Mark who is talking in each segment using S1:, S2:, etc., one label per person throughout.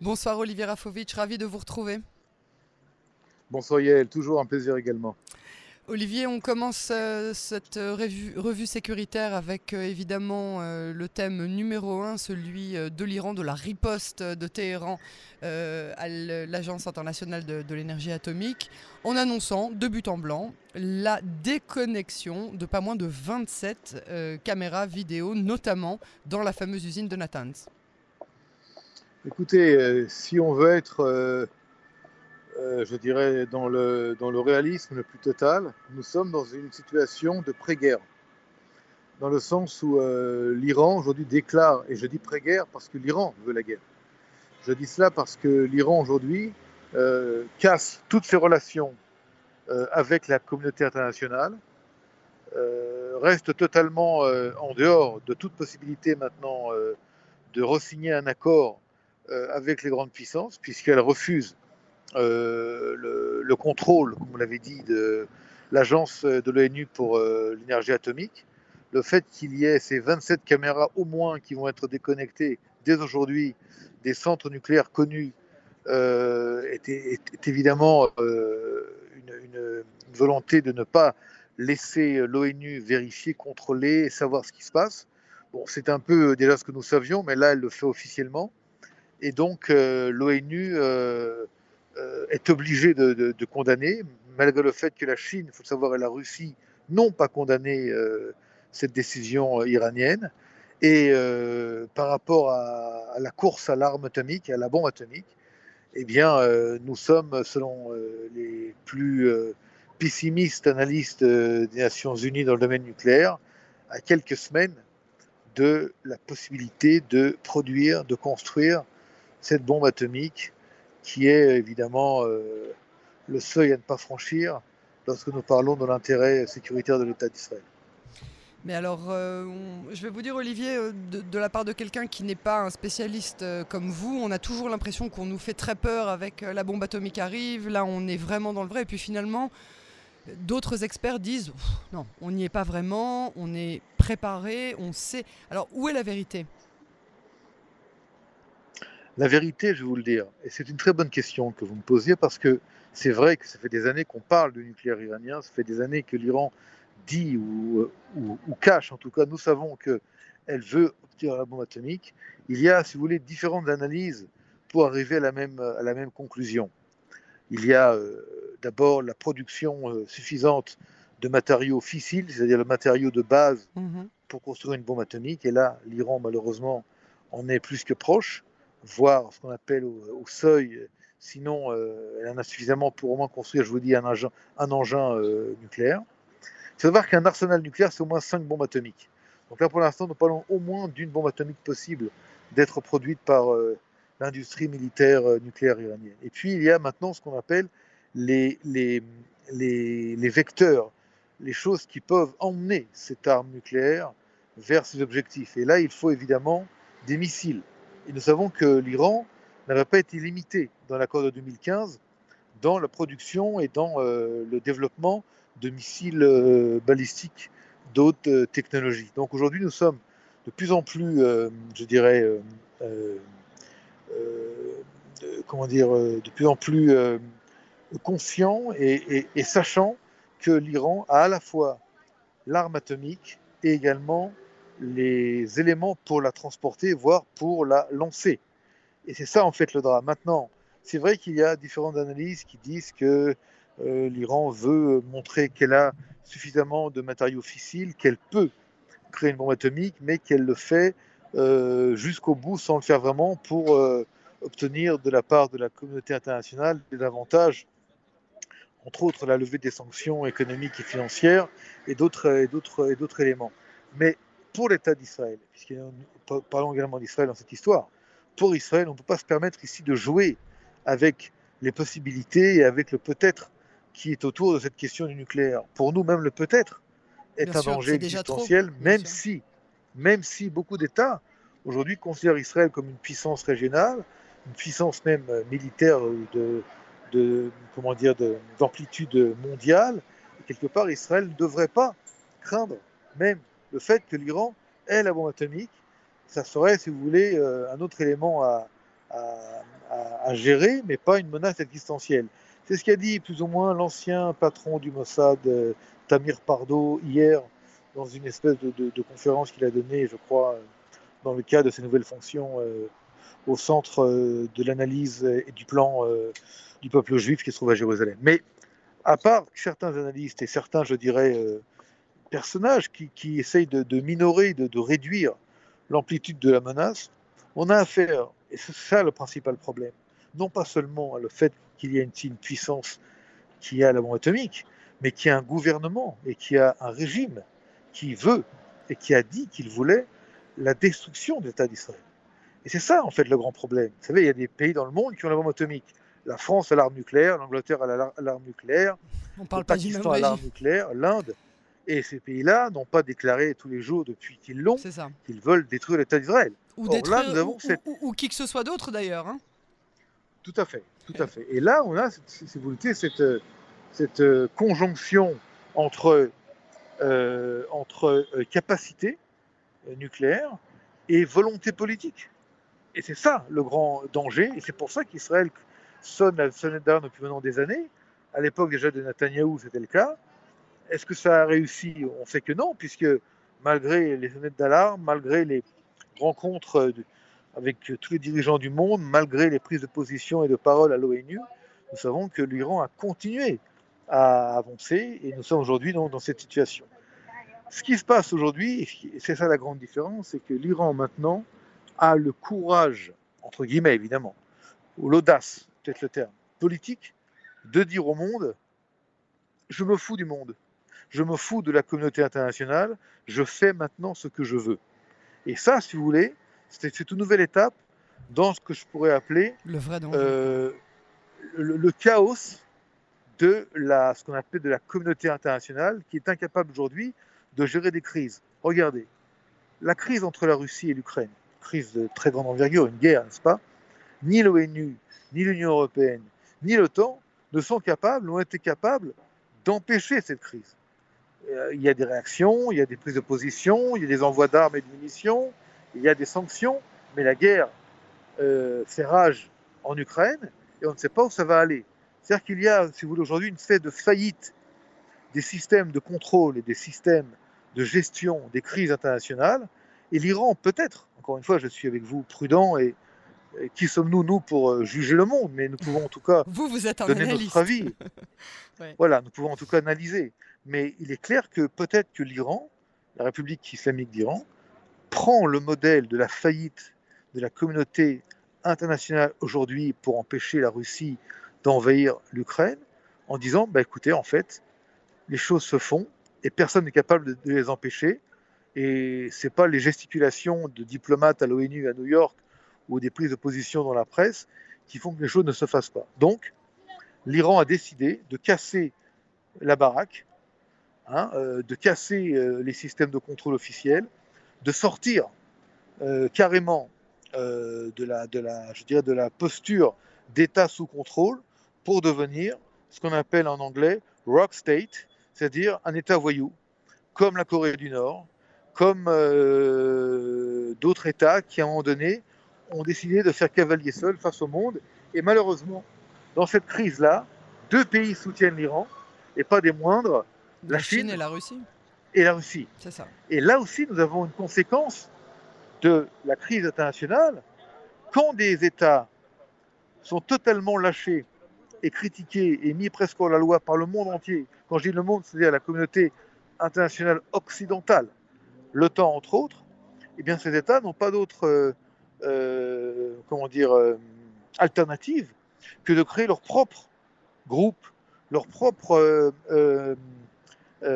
S1: Bonsoir Olivier Rafovic, ravi de vous retrouver.
S2: Bonsoir Yael, toujours un plaisir également.
S1: Olivier, on commence euh, cette revue, sécuritaire avec euh, évidemment euh, le thème numéro un, celui de l'Iran, de la riposte de Téhéran à l'Agence internationale de, l'énergie atomique, en annonçant de but en blanc la déconnexion de pas moins de 27 caméras vidéo, notamment dans la fameuse usine de Natanz.
S2: Écoutez, si on veut être euh, je dirais, dans le, dans le réalisme le plus total, nous sommes dans une situation de pré-guerre. Dans le sens où euh, l'Iran aujourd'hui déclare, et je dis pré-guerre parce que l'Iran veut la guerre. Je dis cela parce que l'Iran aujourd'hui euh, casse toutes ses relations avec la communauté internationale, reste totalement en dehors de toute possibilité maintenant de re-signer un accord avec les grandes puissances, puisqu'elle refuse euh, le, contrôle, comme vous l'avez dit, de l'agence de l'ONU pour euh, l'énergie atomique, le fait qu'il y ait ces 27 caméras au moins qui vont être déconnectées dès aujourd'hui des centres nucléaires connus euh, est, évidemment une, volonté de ne pas laisser l'ONU vérifier, contrôler et savoir ce qui se passe. Bon, c'est un peu déjà ce que nous savions, mais là, elle le fait officiellement. Et donc, l'ONU euh, est obligé de, condamner, malgré le fait que la Chine, il faut le savoir, et la Russie n'ont pas condamné euh, cette décision euh, iranienne. Et par rapport à, la course à l'arme atomique, à la bombe atomique, eh bien, nous sommes, selon les plus pessimistes analystes des Nations Unies dans le domaine nucléaire, à quelques semaines de la possibilité de produire, de construire cette bombe atomique qui est évidemment euh, le seuil à ne pas franchir lorsque nous parlons de l'intérêt sécuritaire de l'État d'Israël.
S1: Mais alors, euh, je vais vous dire, Olivier, euh, de, la part de quelqu'un qui n'est pas un spécialiste comme vous, on a toujours l'impression qu'on nous fait très peur avec la bombe atomique arrive. Là, on est vraiment dans le vrai. Et puis finalement, d'autres experts disent non, on n'y est pas vraiment, on est préparé, on sait. Alors, où est la vérité?
S2: La vérité, je vais vous le dire, et c'est une très bonne question que vous me posiez parce que c'est vrai que ça fait des années qu'on parle du nucléaire iranien, ça fait des années que l'Iran dit ou, cache, en tout cas, nous savons qu'elle veut obtenir la bombe atomique. Il y a, si vous voulez, différentes analyses pour arriver à la même, à la même conclusion. Il y a euh, d'abord la production euh, suffisante de matériaux fissiles, c'est-à-dire le matériau de base mmh pour construire une bombe atomique. Et là, l'Iran, malheureusement, en est plus que proche voire ce qu'on appelle au, seuil. Sinon, euh, elle en a suffisamment pour au moins construire, je vous dis, un engin, euh, nucléaire. Il faut savoir qu'un arsenal nucléaire, c'est au moins 5 bombes atomiques. Donc là, pour l'instant, nous parlons au moins d'une bombe atomique possible d'être produite par euh, l'industrie militaire nucléaire iranienne. Et puis, il y a maintenant ce qu'on appelle les, vecteurs, les choses qui peuvent emmener cette arme nucléaire vers ses objectifs. Et là, il faut évidemment des missiles. Et nous savons que l'Iran n'avait pas été limité dans l'accord de 2015 dans la production et dans euh, le développement de missiles euh, balistiques d'autres euh, technologies. Donc aujourd'hui, nous sommes de plus en plus, je dirais, comment dire, de plus en plus conscients et, et sachant que l'Iran a à la fois l'arme atomique et également les éléments pour la transporter, voire pour la lancer. Et c'est ça en fait le drame. Maintenant, c'est vrai qu'il y a différentes analyses qui disent que euh, l'Iran veut montrer qu'elle a suffisamment de matériaux fissiles, qu'elle peut créer une bombe atomique, mais qu'elle le fait euh, jusqu'au bout sans le faire vraiment pour euh, obtenir de la part de la communauté internationale des avantages, entre autres la levée des sanctions économiques et financières et d'autres éléments. Mais pour l'État d'Israël, puisqu'nous parlons également d'Israël dans cette histoire, pour Israël, on ne peut pas se permettre ici de jouer avec les possibilités et avec le peut-être qui est autour de cette question du nucléaire. Pour nous, même le peut-être est un danger existentiel, même si, même si beaucoup d'États aujourd'hui considèrent Israël comme une puissance régionale, une puissance même euh, militaire de, de comment dire d'amplitude mondiale. quelque part, Israël ne devrait pas craindre même le fait que l'Iran ait la bombe atomique, ça serait, si vous voulez, euh, un autre élément à, à, gérer, mais pas une menace existentielle. C'est ce qu'a dit plus ou moins l'ancien patron du Mossad, euh, Tamir Pardo, hier, dans une espèce de, conférence qu'il a donnée, je crois, dans le cadre de ses nouvelles fonctions euh, au centre euh, de l'analyse et du plan du peuple juif qui se trouve à Jérusalem. Mais à part certains analystes et certains, je dirais, personnages qui, qui essayent de, minorer, de, de réduire l'amplitude de la menace, on a affaire, et c'est ça le principal problème, non pas seulement le fait qu'il y ait une, puissance qui a la bombe atomique, mais qui a un gouvernement et qui a un régime qui veut et qui a dit qu'il voulait la destruction de l'État d'Israël. Et c'est ça, en fait, le grand problème. Vous savez, il y a des pays dans le monde qui ont la bombe atomique. La France a l'arme nucléaire, l'Angleterre a l'arme nucléaire,
S1: On parle
S2: le
S1: pas
S2: Pakistan a l'arme nucléaire, l'Inde. Et ces pays-là n'ont pas déclaré tous les jours depuis qu'ils l'ont qu'ils veulent détruire l'État d'Israël.
S1: Ou, détruire, là, nous avons ou, qui que ce soit d'autre d'ailleurs. Hein.
S2: Tout à fait, tout à fait. Et là, on a, si vous voulez, cette, cette euh, conjonction entre, euh, entre euh, capacité nucléaire et volonté politique. Et c'est ça le grand danger. Et c'est pour ça qu'Israël sonne la sonnette d'alarme depuis maintenant des années. À l'époque déjà de Netanyahou, c'était le cas. Est-ce que ça a réussi? On sait que non, puisque malgré les sonnettes d'alarme, malgré les rencontres euh, avec tous les dirigeants du monde, malgré les prises de position et de parole à l'ONU, nous savons que l'Iran a continué à avancer et nous sommes aujourd'hui dans, dans, cette situation. Ce qui se passe aujourd'hui, et c'est ça la grande différence, c'est que l'Iran maintenant a le courage, entre guillemets évidemment, ou l'audace, peut-être le terme, politique, de dire au monde, je me fous du monde, je me fous de la communauté internationale, je fais maintenant ce que je veux. Et ça, si vous voulez, c'est une nouvelle étape dans ce que je pourrais appeler
S1: le, vrai
S2: euh, le, chaos de la, ce qu'on appelle de la communauté internationale qui est incapable aujourd'hui de gérer des crises. Regardez, la crise entre la Russie et l'Ukraine, crise de très grande envergure, une guerre, n'est-ce pas? Ni l'ONU, ni l'Union européenne, ni l'OTAN ne sont capables, n'ont été capables d'empêcher cette crise. Euh, il y a des réactions, il y a des prises de position, il y a des envois d'armes et de munitions, il y a des sanctions, mais la guerre euh, fait rage en Ukraine et on ne sait pas où ça va aller. C'est-à-dire qu'il y a, si vous voulez, aujourd'hui une espèce de faillite des systèmes de contrôle et des systèmes de gestion des crises internationales. Et l'Iran, peut-être, encore une fois, je suis avec vous prudent et, qui sommes-nous, nous, pour euh, juger le monde? Mais nous pouvons en tout cas
S1: vous, vous êtes
S2: donner notre avis. Voilà, nous pouvons en tout cas analyser. Mais il est clair que peut-être que l'Iran, la République islamique d'Iran, prend le modèle de la faillite de la communauté internationale aujourd'hui pour empêcher la Russie d'envahir l'Ukraine, en disant, bah, écoutez, en fait, les choses se font et personne n'est capable de, les empêcher. Et ce n'est pas les gesticulations de diplomates à l'ONU à New York ou des prises de position dans la presse qui font que les choses ne se fassent pas. Donc, l'Iran a décidé de casser la baraque Hein, euh, de casser euh, les systèmes de contrôle officiels, de sortir euh, carrément de, la, de, la, je dirais de la posture d'État sous contrôle pour devenir ce qu'on appelle en anglais rock state, c'est-à-dire un État voyou, comme la Corée du Nord, comme d'autres États qui, à un moment donné, ont décidé de faire cavalier seul face au monde. Et malheureusement, dans cette crise-là, deux pays soutiennent l'Iran, et pas des moindres,
S1: la, Chine, et la Russie.
S2: Et la Russie.
S1: C'est ça.
S2: Et là aussi, nous avons une conséquence de la crise internationale. Quand des États sont totalement lâchés et critiqués et mis presque hors la loi par le monde entier, quand je dis le monde, c'est-à-dire la communauté internationale occidentale, l'OTAN entre autres, eh bien ces États n'ont pas d'autre euh, comment dire euh, alternative que de créer leur propre groupe, leur propre euh,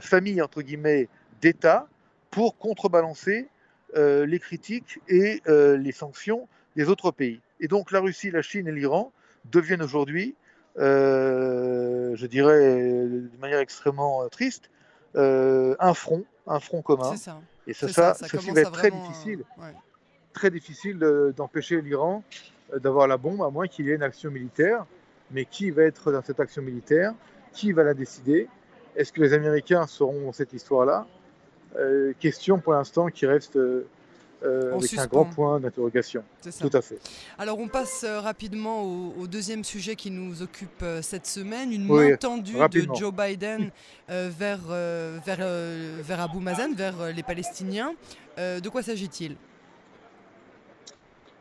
S2: famille entre guillemets d'État pour contrebalancer les critiques et les sanctions des autres pays. Et donc la Russie, la Chine et l'Iran deviennent aujourd'hui, je dirais de manière extrêmement triste, un front, un front commun.
S1: Ça.
S2: Et ça, ça, ça, va être très difficile, très difficile d'empêcher l'Iran d'avoir la bombe, à moins qu'il y ait une action militaire. Mais qui va être dans cette action militaire? Qui va la décider? Est-ce que les Américains sauront cette histoire-là? Euh, Question pour l'instant qui reste euh, euh, avec un grand point d'interrogation. Tout à fait.
S1: Alors on passe euh, rapidement au, deuxième sujet qui nous occupe euh, cette semaine, une main tendue de Joe Biden vers, vers, vers Abu Mazen, vers les Palestiniens. de quoi s'agit-il?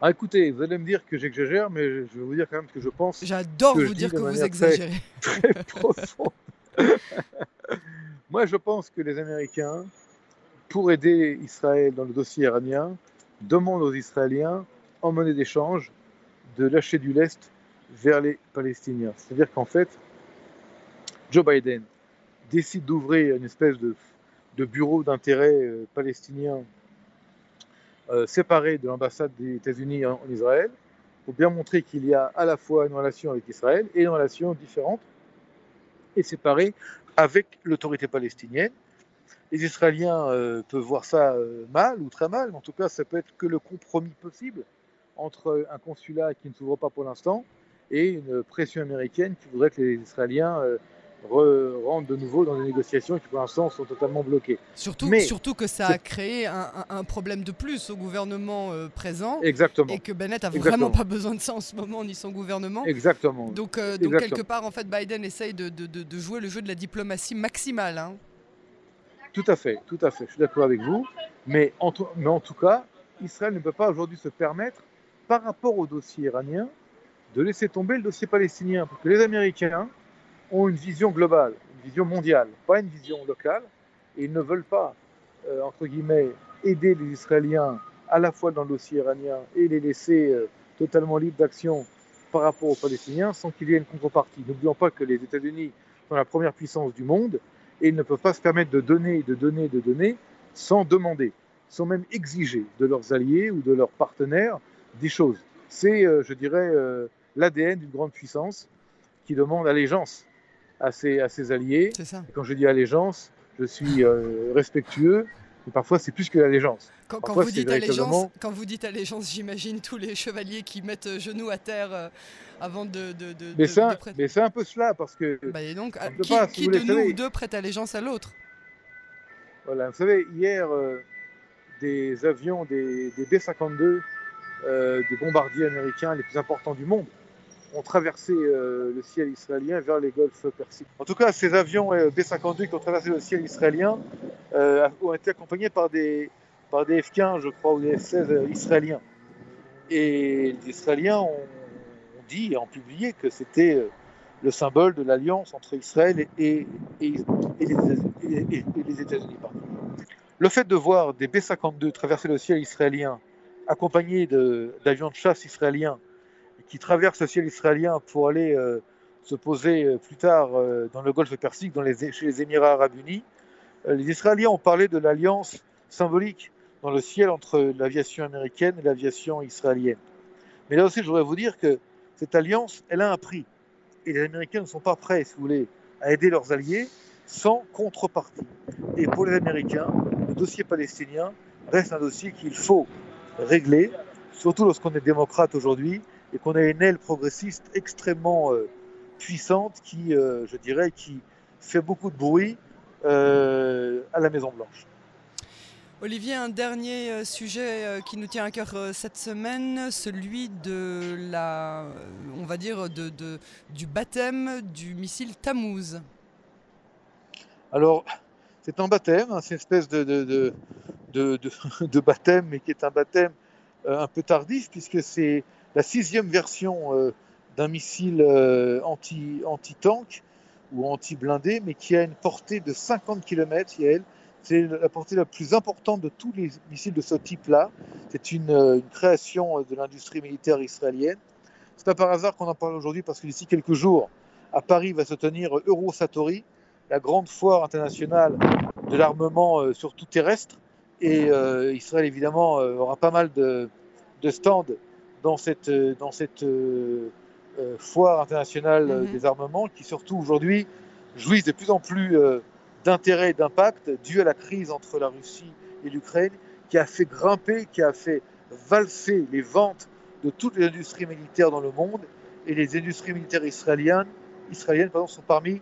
S2: Ah, écoutez, vous allez me dire que j'exagère, mais je vais vous dire quand même ce que je pense.
S1: J'adore vous dire que vous exagérez.
S2: Très, Moi, je pense que les Américains pour aider Israël dans le dossier iranien, demande aux Israéliens, en monnaie d'échange, de lâcher du lest vers les Palestiniens. C'est-à-dire qu'en fait, Joe Biden décide d'ouvrir une espèce de, bureau d'intérêt euh, palestinien euh, séparé de l'ambassade des États-Unis en, Israël, pour bien montrer qu'il y a à la fois une relation avec Israël et une relation différente et séparée avec l'autorité palestinienne. Les Israéliens euh, peuvent voir ça euh, mal ou très mal, mais en tout cas, ça peut être que le compromis possible entre un consulat qui ne s'ouvre pas pour l'instant et une pression américaine qui voudrait que les Israéliens euh, rentrent de nouveau dans des négociations qui pour l'instant sont totalement bloquées.
S1: Surtout, surtout que ça a créé un, problème de plus au gouvernement présent.
S2: Exactement.
S1: Et que Bennett a vraiment pas besoin de ça en ce moment, ni son gouvernement.
S2: Exactement.
S1: Donc, donc quelque part, en fait, Biden essaye de, de, de, jouer le jeu de la diplomatie maximale. Hein.
S2: Tout à fait, tout à fait, je suis d'accord avec vous. Mais en, mais en tout cas, Israël ne peut pas aujourd'hui se permettre, par rapport au dossier iranien, de laisser tomber le dossier palestinien. Parce que les Américains ont une vision globale, une vision mondiale, pas une vision locale. Et ils ne veulent pas, euh, entre guillemets, aider les Israéliens à la fois dans le dossier iranien et les laisser euh, totalement libres d'action par rapport aux Palestiniens sans qu'il y ait une contrepartie. N'oublions pas que les États-Unis sont la première puissance du monde et ils ne peuvent pas se permettre de donner, de donner, de donner sans demander, sans même exiger de leurs alliés ou de leurs partenaires des choses. C'est, euh, je dirais, l'ADN d'une grande puissance qui demande allégeance à ses, à ses alliés.
S1: Ça.
S2: quand je dis allégeance, je suis euh, respectueux, mais parfois c'est plus que l'allégeance.
S1: Quand, quand, vous dites allégeance, quand vous dites allégeance, j'imagine tous les chevaliers qui mettent genoux à terre avant de. de, de
S2: mais c'est un, peu cela, parce que.
S1: Bah, donc, qui, de nous ou deux prête allégeance à l'autre?
S2: Voilà, vous savez, hier, euh, des avions, des, des B-52, euh, des bombardiers américains les plus importants du monde, ont traversé euh, le ciel israélien vers les golfs Persiques. En tout cas, ces avions B-52 qui ont traversé le ciel israélien ont été accompagnés par des, par des F-15, je crois, ou des F-16 israéliens. Et les Israéliens ont dit et ont publié que c'était euh, le symbole de l'alliance entre Israël et, et, les États-Unis. Le fait de voir des B-52 traverser le ciel israélien accompagnés d'avions de, chasse israéliens qui traversent le ciel israélien pour aller euh, se poser euh, plus tard dans le golfe Persique, dans les, chez les Émirats arabes unis, les Israéliens ont parlé de l'alliance symbolique dans le ciel entre l'aviation américaine et l'aviation israélienne. Mais là aussi, je voudrais vous dire que cette alliance, elle a un prix. Et les Américains ne sont pas prêts, si vous voulez, à aider leurs alliés sans contrepartie. Et pour les Américains, le dossier palestinien reste un dossier qu'il faut régler, surtout lorsqu'on est démocrate aujourd'hui et qu'on a une aile progressiste extrêmement euh, puissante qui, euh, je dirais, qui fait beaucoup de bruit euh, à la Maison Blanche.
S1: Olivier, un dernier sujet qui nous tient à cœur cette semaine, celui de la, on va dire, de, du baptême du missile Tammuz.
S2: Alors, c'est un baptême, hein, c'est une espèce de, de, de, baptême, mais qui est un baptême un peu tardif, puisque c'est la sixième version d'un missile anti, anti-tank ou anti-blindé, mais qui a une portée de 50 km, elle c'est la portée la plus importante de tous les missiles de ce type-là. C'est une, euh, création euh, de l'industrie militaire israélienne. C'est pas par hasard qu'on en parle aujourd'hui parce que d'ici quelques jours, à Paris va se tenir Eurosatori, la grande foire internationale de l'armement euh, surtout terrestre. Et Israël évidemment aura pas mal de, stands dans cette, dans cette foire internationale mm-hmm. des armements qui surtout aujourd'hui jouissent de plus en plus d'intérêt et d'impact dû à la crise entre la Russie et l'Ukraine qui a fait grimper, qui a fait valser les ventes de toutes les industries militaires dans le monde. Et les industries militaires israéliennes, israéliennes pardon, sont parmi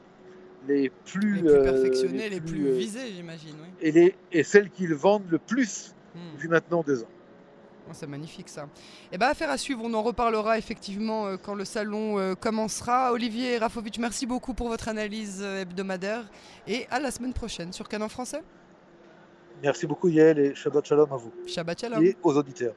S2: les plus,
S1: les plus euh, perfectionnées, les, plus, euh, visées, j'imagine.
S2: Et, les, et celles qu'ils vendent le plus hmm. depuis maintenant deux ans.
S1: Oh, c'est magnifique ça. Et eh ben, affaire à suivre, on en reparlera effectivement euh, quand le salon euh, commencera. Olivier Rafovic, merci beaucoup pour votre analyse euh, hebdomadaire et à la semaine prochaine sur Canon Français.
S2: Merci beaucoup Yael et Shabbat Shalom à vous.
S1: Shabbat Shalom.
S2: Et aux auditeurs.